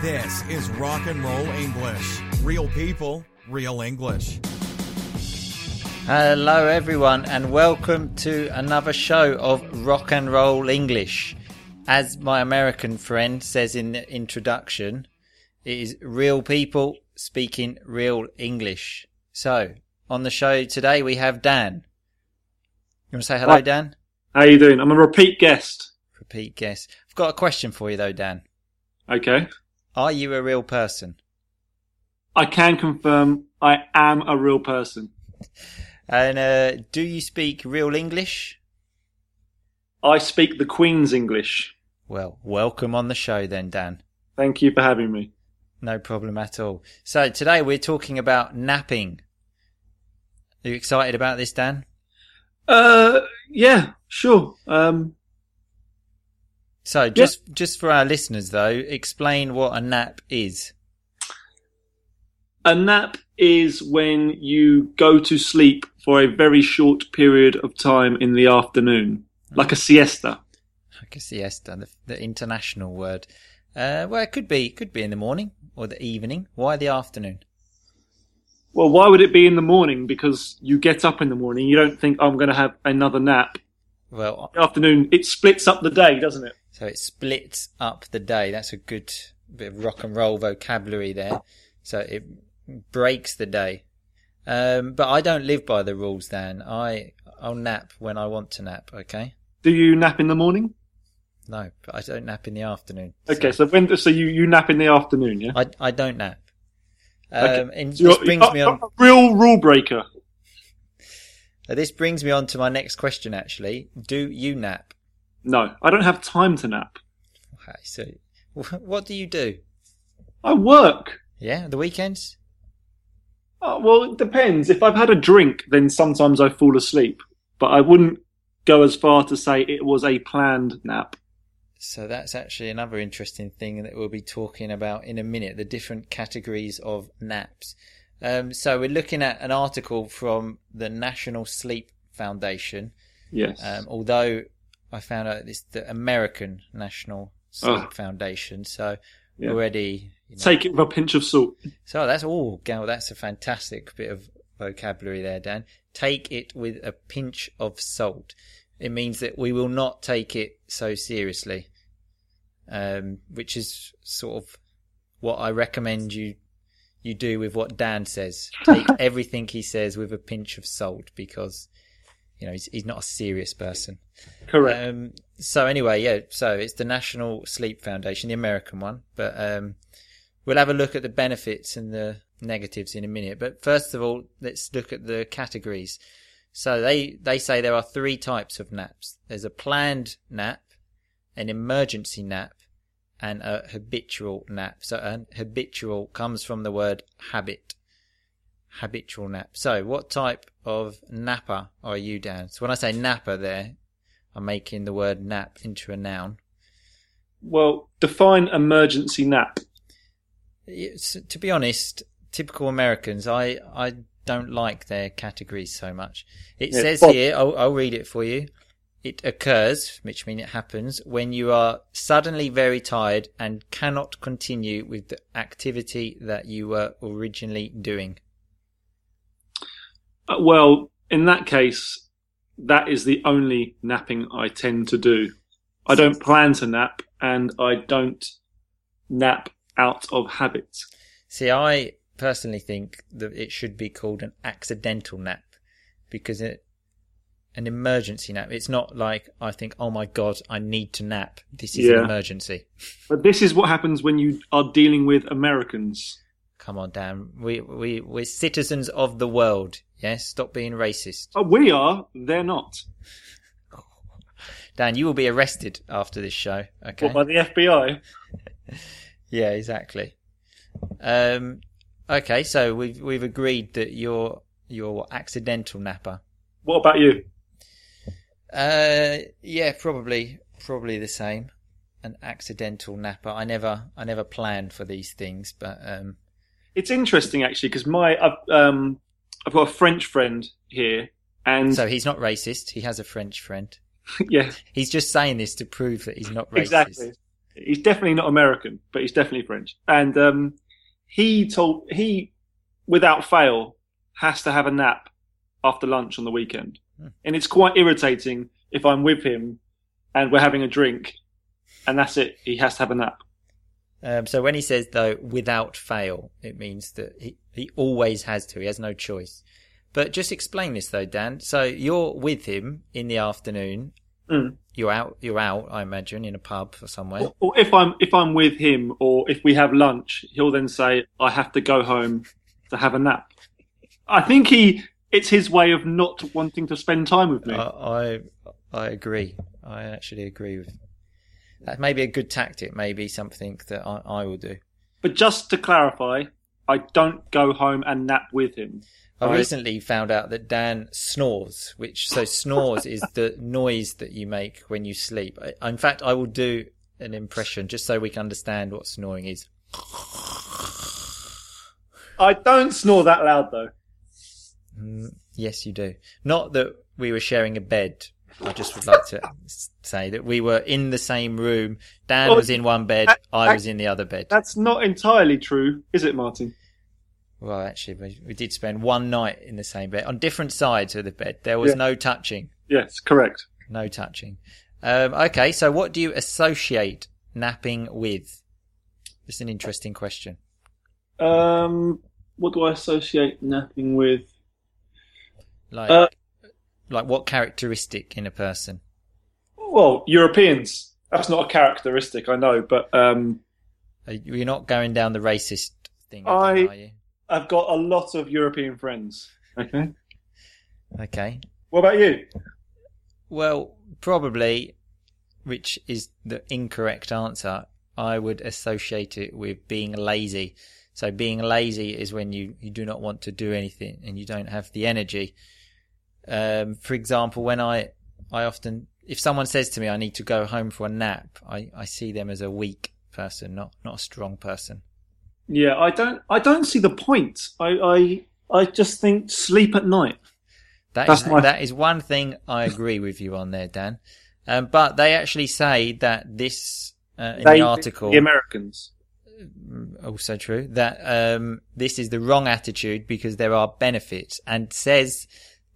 This is Rock and Roll English. Real people, real English. Hello, everyone, and welcome to another show of Rock and Roll English. As my American friend says in the introduction, it is real people speaking real English. So, on the show today, we have Dan. You want to say hello, Hi. Dan? How you doing? I'm a repeat guest. Repeat guest. I've got a question for you, though, Dan. Okay. Are you a real person? I can confirm I am a real person. And uh, do you speak real English? I speak the Queen's English. Well, welcome on the show then, Dan. Thank you for having me. No problem at all. So today we're talking about napping. Are you excited about this, Dan? Uh, yeah, sure. Um, So just just for our listeners though, explain what a nap is. a nap is when you go to sleep for a very short period of time in the afternoon, like a siesta. Like a siesta, the, the international word. Uh, well, it could be could be in the morning or the evening. Why the afternoon? Well, why would it be in the morning? Because you get up in the morning, you don't think I'm going to have another nap. Well, Afternoon, it splits up the day, doesn't it? So it splits up the day. That's a good bit of rock and roll vocabulary there. So it breaks the day. Um, but I don't live by the rules, Dan. I I'll nap when I want to nap. Okay. Do you nap in the morning? No, but I don't nap in the afternoon. Okay, so when so you, you nap in the afternoon, yeah? I I don't nap. Um, Okay. And So you're- this brings me on. a real rule breaker. This brings me on to my next question. Actually, do you nap? No, I don't have time to nap. Okay, so what do you do? I work. Yeah, the weekends. Oh, well, it depends. If I've had a drink, then sometimes I fall asleep. But I wouldn't go as far to say it was a planned nap. So that's actually another interesting thing that we'll be talking about in a minute. The different categories of naps. Um, so we're looking at an article from the National Sleep Foundation. Yes. Um, although I found out it's the American National Sleep Oh. Foundation, so Yeah. already you know, Take it with a pinch of salt. So that's all, Gal. That's a fantastic bit of vocabulary there, Dan. Take it with a pinch of salt. It means that we will not take it so seriously, um, which is sort of what I recommend you you do with what Dan says. Take everything he says with a pinch of salt because you know he's, he's not a serious person. Correct. Um, so anyway, yeah. So it's the National Sleep Foundation, the American one, but um, we'll have a look at the benefits and the negatives in a minute. But first of all, let's look at the categories. So they they say there are three types of naps. There's a planned nap, an emergency nap, and a habitual nap. So a habitual comes from the word habit. Habitual nap. So what type of napper are you, Dan? So when I say napper there, I'm making the word nap into a noun. well, define emergency nap. It's, to be honest, typical Americans, I, I don't like their categories so much. It Yeah, says Bob- here, I'll, I'll read it for you. It occurs, which means it happens, when you are suddenly very tired and cannot continue with the activity that you were originally doing. Uh, well, in that case, that is the only napping I tend to do. I don't plan to nap, and I don't nap out of habit. See, I personally think that it should be called an accidental nap because it, an emergency nap. It's not like I think, oh my god, I need to nap. This is Yeah. an emergency. But this is what happens when you are dealing with Americans. Come on, Dan. We we we're citizens of the world. Yes, stop being racist. Oh, we are, they're not. Dan, you will be arrested after this show. Okay. What, by the FBI? Yeah, exactly. Um, okay, so we've we've agreed that you're you're accidental napper. What about you? Uh, yeah, probably, probably the same. An accidental napper. I never, I never planned for these things, but um, It's interesting actually because my I've, um I've got a French friend here, and so he's not racist. He has a French friend. yeah, He's just saying this to prove that he's not racist. exactly. He's definitely not American, but he's definitely French. And um, he told he, without fail, has to have a nap after lunch on the weekend, Hmm. and it's quite irritating if I'm with him and we're having a drink, and that's it. He has to have a nap. Um, so when he says though without fail, it means that he, he always has to. He has no choice. But just explain this though, Dan. So you're with him in the afternoon. Mm. You're out. You're out. I imagine in a pub or somewhere. Or, or if I'm if I'm with him, or if we have lunch, he'll then say, "I have to go home to have a nap." I think he it's his way of not wanting to spend time with me. I, I I agree. I actually agree with. That may be a good tactic. Maybe something that I, I will do. But just to clarify, I don't go home and nap with him. I I- recently found out that Dan snores, which so snores is the noise that you make when you sleep. I, in fact, I will do an impression just so we can understand what snoring is. I don't snore that loud though. Mm, yes, you do. Not that we were sharing a bed. I just would like to say that we were in the same room. Dan Oh, was in one bed, I was in the other bed. That's not entirely true, is it, Martin? Well, actually, we, we did spend one night in the same bed on different sides of the bed. There was Yeah. no touching. Yes, correct. No touching. Um, okay, so what do you associate napping with? It's an interesting question. Um, what do I associate napping with? Like, Uh, like what characteristic in a person? Well, Europeans. That's not a characteristic, I know, but um, you- You're not going down the racist thing, I- again, are you? I've got a lot of European friends. Okay. Okay. What about you? Well, probably, which is the incorrect answer. I would associate it with being lazy. So being lazy is when you, you do not want to do anything and you don't have the energy. Um, for example, when I, I often, if someone says to me, I need to go home for a nap, I, I see them as a weak person, not, not a strong person. Yeah, I don't. I don't see the point. I, I, I just think sleep at night. That That's is, my- that is one thing I agree with you on there, Dan. Um, but they actually say that this, uh, in They- the article, the Americans. also true, that um, this is the wrong attitude because there are benefits and says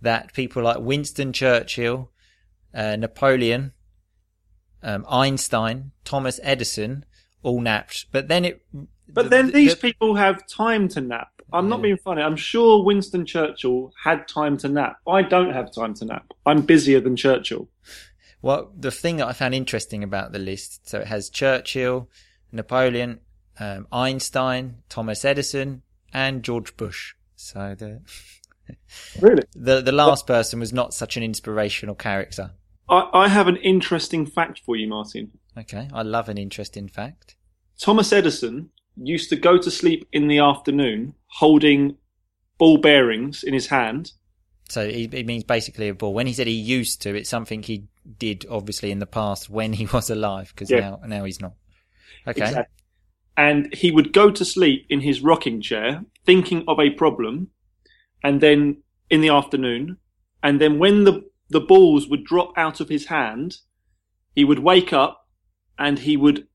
that people like Winston Churchill, uh, Napoleon, um, Einstein, Thomas Edison all napped. But then it. But the- then the- these the- people have time to nap. I'm not being funny. I'm sure Winston Churchill had time to nap. I don't have time to nap. I'm busier than Churchill. Well, the thing that I found interesting about the list, so it has Churchill, Napoleon, um, Einstein, Thomas Edison, and George Bush. So the Really? the the last person was not such an inspirational character. I, I have an interesting fact for you, Martin. Okay, I love an interesting fact. Thomas Edison used to go to sleep in the afternoon holding ball bearings in his hand. So he, he means basically a ball. When he said he used to, it's something he did obviously in the past when he was alive, because Yeah. now now he's not. Okay. Exact- And he would go to sleep in his rocking chair, thinking of a problem, and then in the afternoon, and then when the the balls would drop out of his hand, he would wake up and he would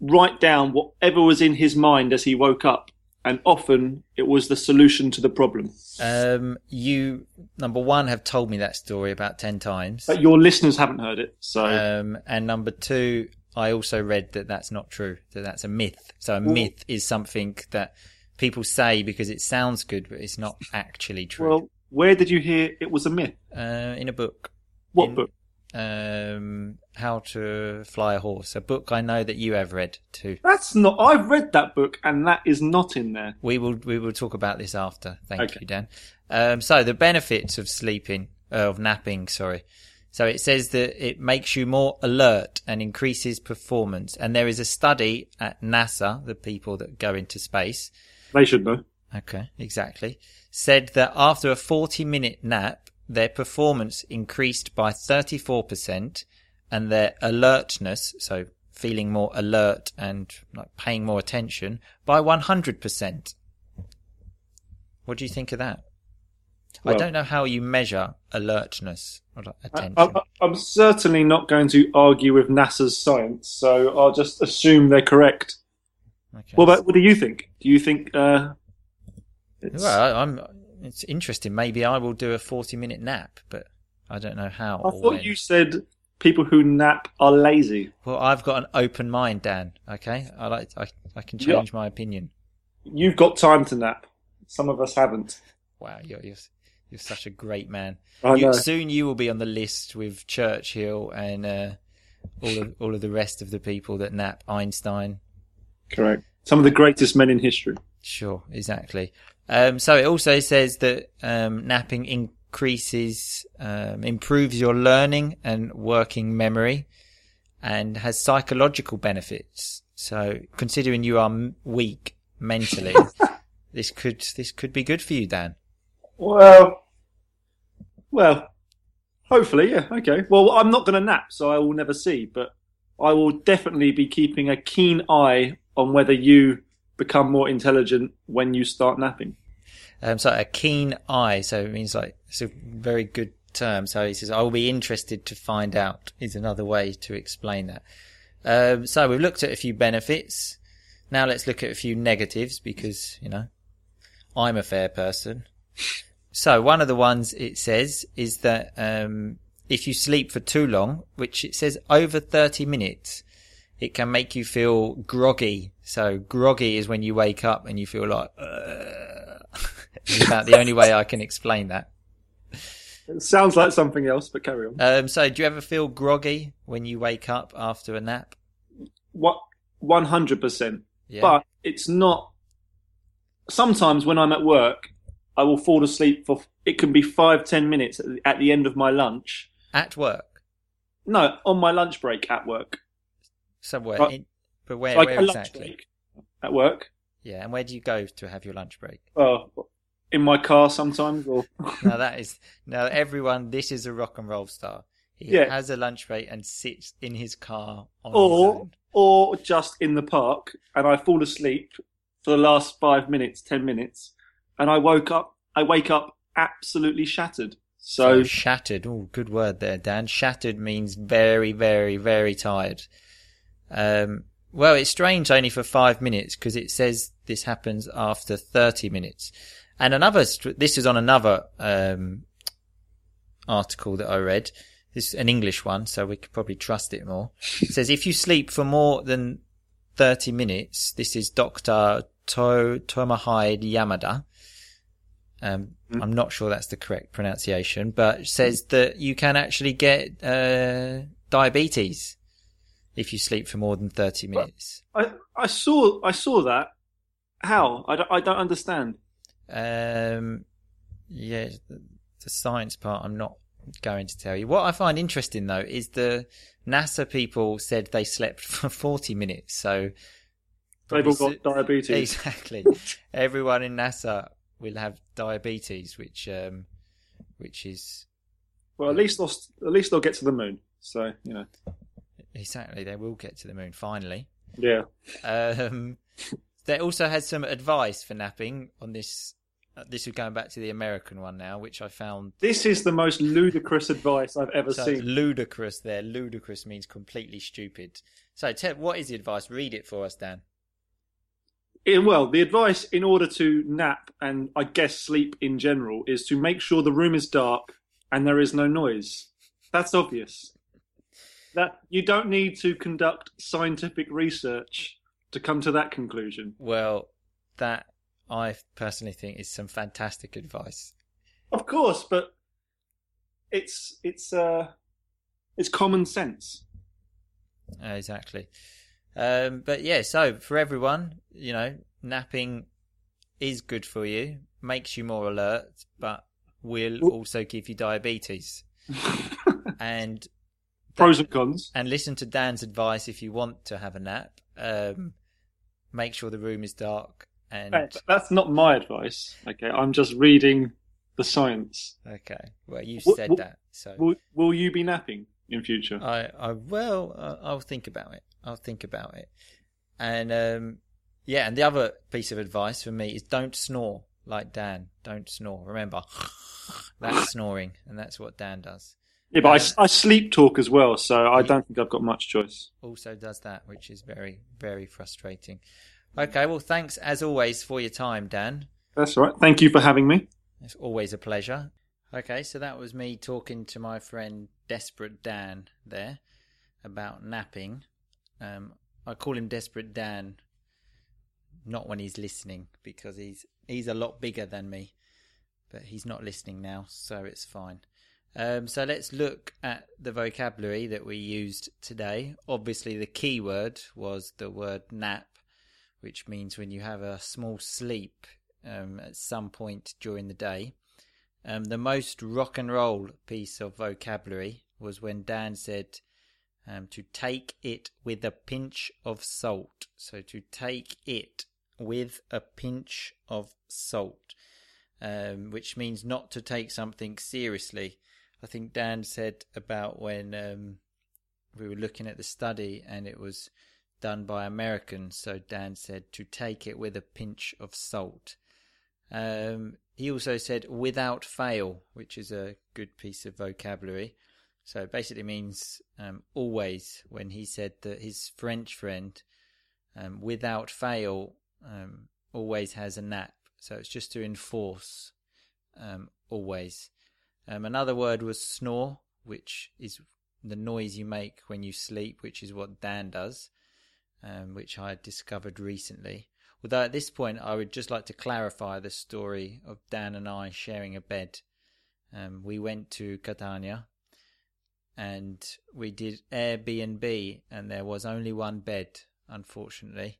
write down whatever was in his mind as he woke up, and often it was the solution to the problem. Um, you number one have told me that story about ten times. But your listeners haven't heard it, so Um, and number two, I also read that that's not true. That that's a myth. So a myth is something that people say because it sounds good, but it's not actually true. well, where did you hear it was a myth? uh, in a book, What In- book? um, How to Fly a Horse, a book I know that you have read too. That's not. I've read that book, and that is not in there. We will we will talk about this after. Thank Okay. you, Dan. Um, so the benefits of sleeping, uh, of napping, sorry. So it says that it makes you more alert and increases performance. And there is a study at NASA, the people that go into space. They should know. Okay, exactly. Said that after a 40 minute nap, their performance increased by 34% and their alertness, so feeling more alert and like paying more attention by 100%. What do you think of that? I don't know how you measure alertness or attention. I, I'm certainly not going to argue with NASA's science, so I'll just assume they're correct. Okay. What about what do you think? Do you think uh, it's, Well, I- I'm. It's interesting. Maybe I will do a forty-minute nap, but I don't know how. I thought when. you said people who nap are lazy. Well, I've got an open mind, Dan. Okay, I like. I, I can Yeah. change my opinion. You've got time to nap. Some of us haven't. Wow, you're you're, you're such a great man. I You, know. soon you will be on the list with Churchill and uh, all of all of the rest of the people that nap. Einstein. Correct. Some of the greatest men in history. Sure, exactly. Um, so it also says that um, napping increases, um, improves your learning and working memory, and has psychological benefits. So considering you are m- weak mentally, this could this could be good for you, Dan. Well, well, hopefully, yeah. Okay. Well, I'm not going to nap, so I will never see. But I will definitely be keeping a keen eye on whether you become more intelligent when you start napping. Um, so a keen eye, so it means like it's a very good term. So he says, "I will be interested to find out." Is another way to explain that. Um, so we've looked at a few benefits. Now let's look at a few negatives because you know I'm a fair person. So one of the ones it says is that um, if you sleep for too long, which it says over 30 minutes, it can make you feel groggy. So groggy is when you wake up and you feel like. Uh, is about the only way I can explain that. It sounds like something else, but carry on. Um, so do you ever feel groggy when you wake up after a nap? What? One hundred percent. But it's not. Sometimes when I'm at work, I will fall asleep for. It can be five, ten minutes at the end of my lunch. At work, No, on my lunch break at work. Somewhere. In, but where, like where exactly? at work. Yeah, and where do you go to have your lunch break? Oh, in my car sometimes, or now that is now everyone. This is a rock and roll star. He Yeah. has a lunch break and sits in his car on his or own. or just in the park, and I fall asleep for the last five minutes, ten minutes, and I woke up. I wake up absolutely shattered. So So shattered. Oh, good word there, Dan. Shattered means very, very, very tired. Um, well, it's strange only for five minutes because it says this happens after 30 minutes. And another, this is on another, um, article that I read. This is an English one, so we could probably trust it more. It says if you sleep for more than 30 minutes, this is Dr. To- Tomahide Yamada. Um, Hmm. I'm not sure that's the correct pronunciation, but it says that you can actually get uh, diabetes if you sleep for more than 30 minutes. I I saw I saw that. How I don't, I don't understand. Um, yeah, the, the science part I'm not going to tell you. What I find interesting though is the NASA people said they slept for 40 minutes, so They've all got diabetes. Exactly. Everyone in NASA will have diabetes, which um, which is Well, at least they'll at least they'll get to the moon. So you know, exactly they will get to the moon finally. yeah. Um, they also had some advice for napping on this. Uh, this is going back to the American one now, which I found This is the most ludicrous advice I've ever so seen. ludicrous. There, ludicrous means completely stupid. So, Ted, what is the advice? Read it for us, Dan. Well, the advice in order to nap and I guess sleep in general is to make sure the room is dark and there is no noise. That's obvious. That you don't need to conduct scientific research to come to that conclusion. Well, that I personally think is some fantastic advice. Of course, but it's it's uh it's common sense. Uh, exactly. Um, but yeah, so for everyone, you know, napping is good for you, makes you more alert, but will also give you diabetes. And Pros and cons. and listen to Dan's advice if you want to have a nap. Um, make sure the room is dark and Hey, That's not my advice. Okay, I'm just reading the science. okay. Well, you said wh- that, so Will will you be napping in future? I, I well, uh, I'll think about it. I'll think about it. And um, yeah, and the other piece of advice for me is don't snore like Dan. Don't snore. Remember, that's snoring, and that's what Dan does. Yeah, but I, I sleep talk as well, so I don't think I've got much choice. Also does that, which is very, very frustrating. Okay, well, thanks as always for your time, Dan. That's all right. Thank you for having me. It's always a pleasure. Okay, so that was me talking to my friend Desperate Dan there about napping. Um, I call him Desperate Dan, not when he's listening because he's he's a lot bigger than me, but he's not listening now, so it's fine. Um, so let's look at the vocabulary that we used today. Obviously, the key word was the word nap, which means when you have a small sleep um, at some point during the day. Um, the most rock and roll piece of vocabulary was when Dan said um, to take it with a pinch of salt. So to take it with a pinch of salt, um, which means not to take something seriously. I think Dan said about when um, we were looking at the study and it was done by Americans. So Dan said to take it with a pinch of salt. Um, he also said without fail, which is a good piece of vocabulary. So it basically means um, always when he said that his French friend, um, without fail, um, always has a nap. So it's just to enforce um, always. Um, another word was snore, which is the noise you make when you sleep, which is what Dan does, um, which I discovered recently. Although at this point, I would just like to clarify the story of Dan and I sharing a bed. Um, we went to Catania and we did Airbnb, and there was only one bed, unfortunately.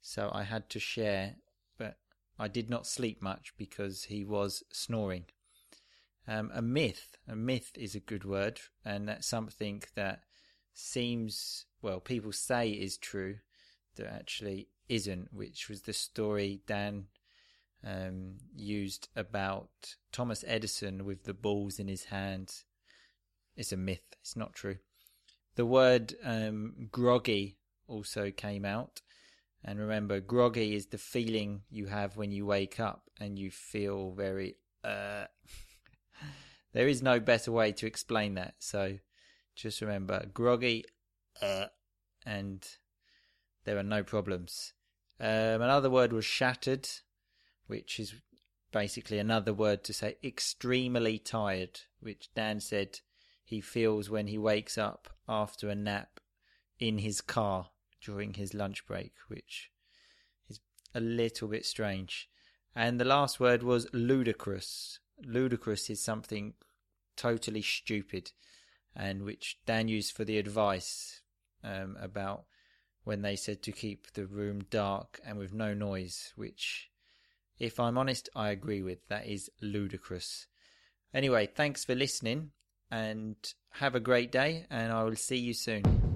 So I had to share, but I did not sleep much because he was snoring. Um, a myth, a myth is a good word, and that's something that seems, well, people say is true, that actually isn't, which was the story Dan um, used about Thomas Edison with the balls in his hands. It's a myth. It's not true. The word um, groggy also came out. And remember, groggy is the feeling you have when you wake up and you feel very. Uh... there is no better way to explain that. So just remember, groggy, uh, and there are no problems. Um, another word was shattered, which is basically another word to say extremely tired, which Dan said he feels when he wakes up after a nap in his car during his lunch break, which is a little bit strange. And the last word was ludicrous. Ludicrous is something totally stupid, and which Dan used for the advice um, about when they said to keep the room dark and with no noise, which, if I'm honest, I agree with. That is ludicrous. Anyway, thanks for listening and have a great day, and I will see you soon.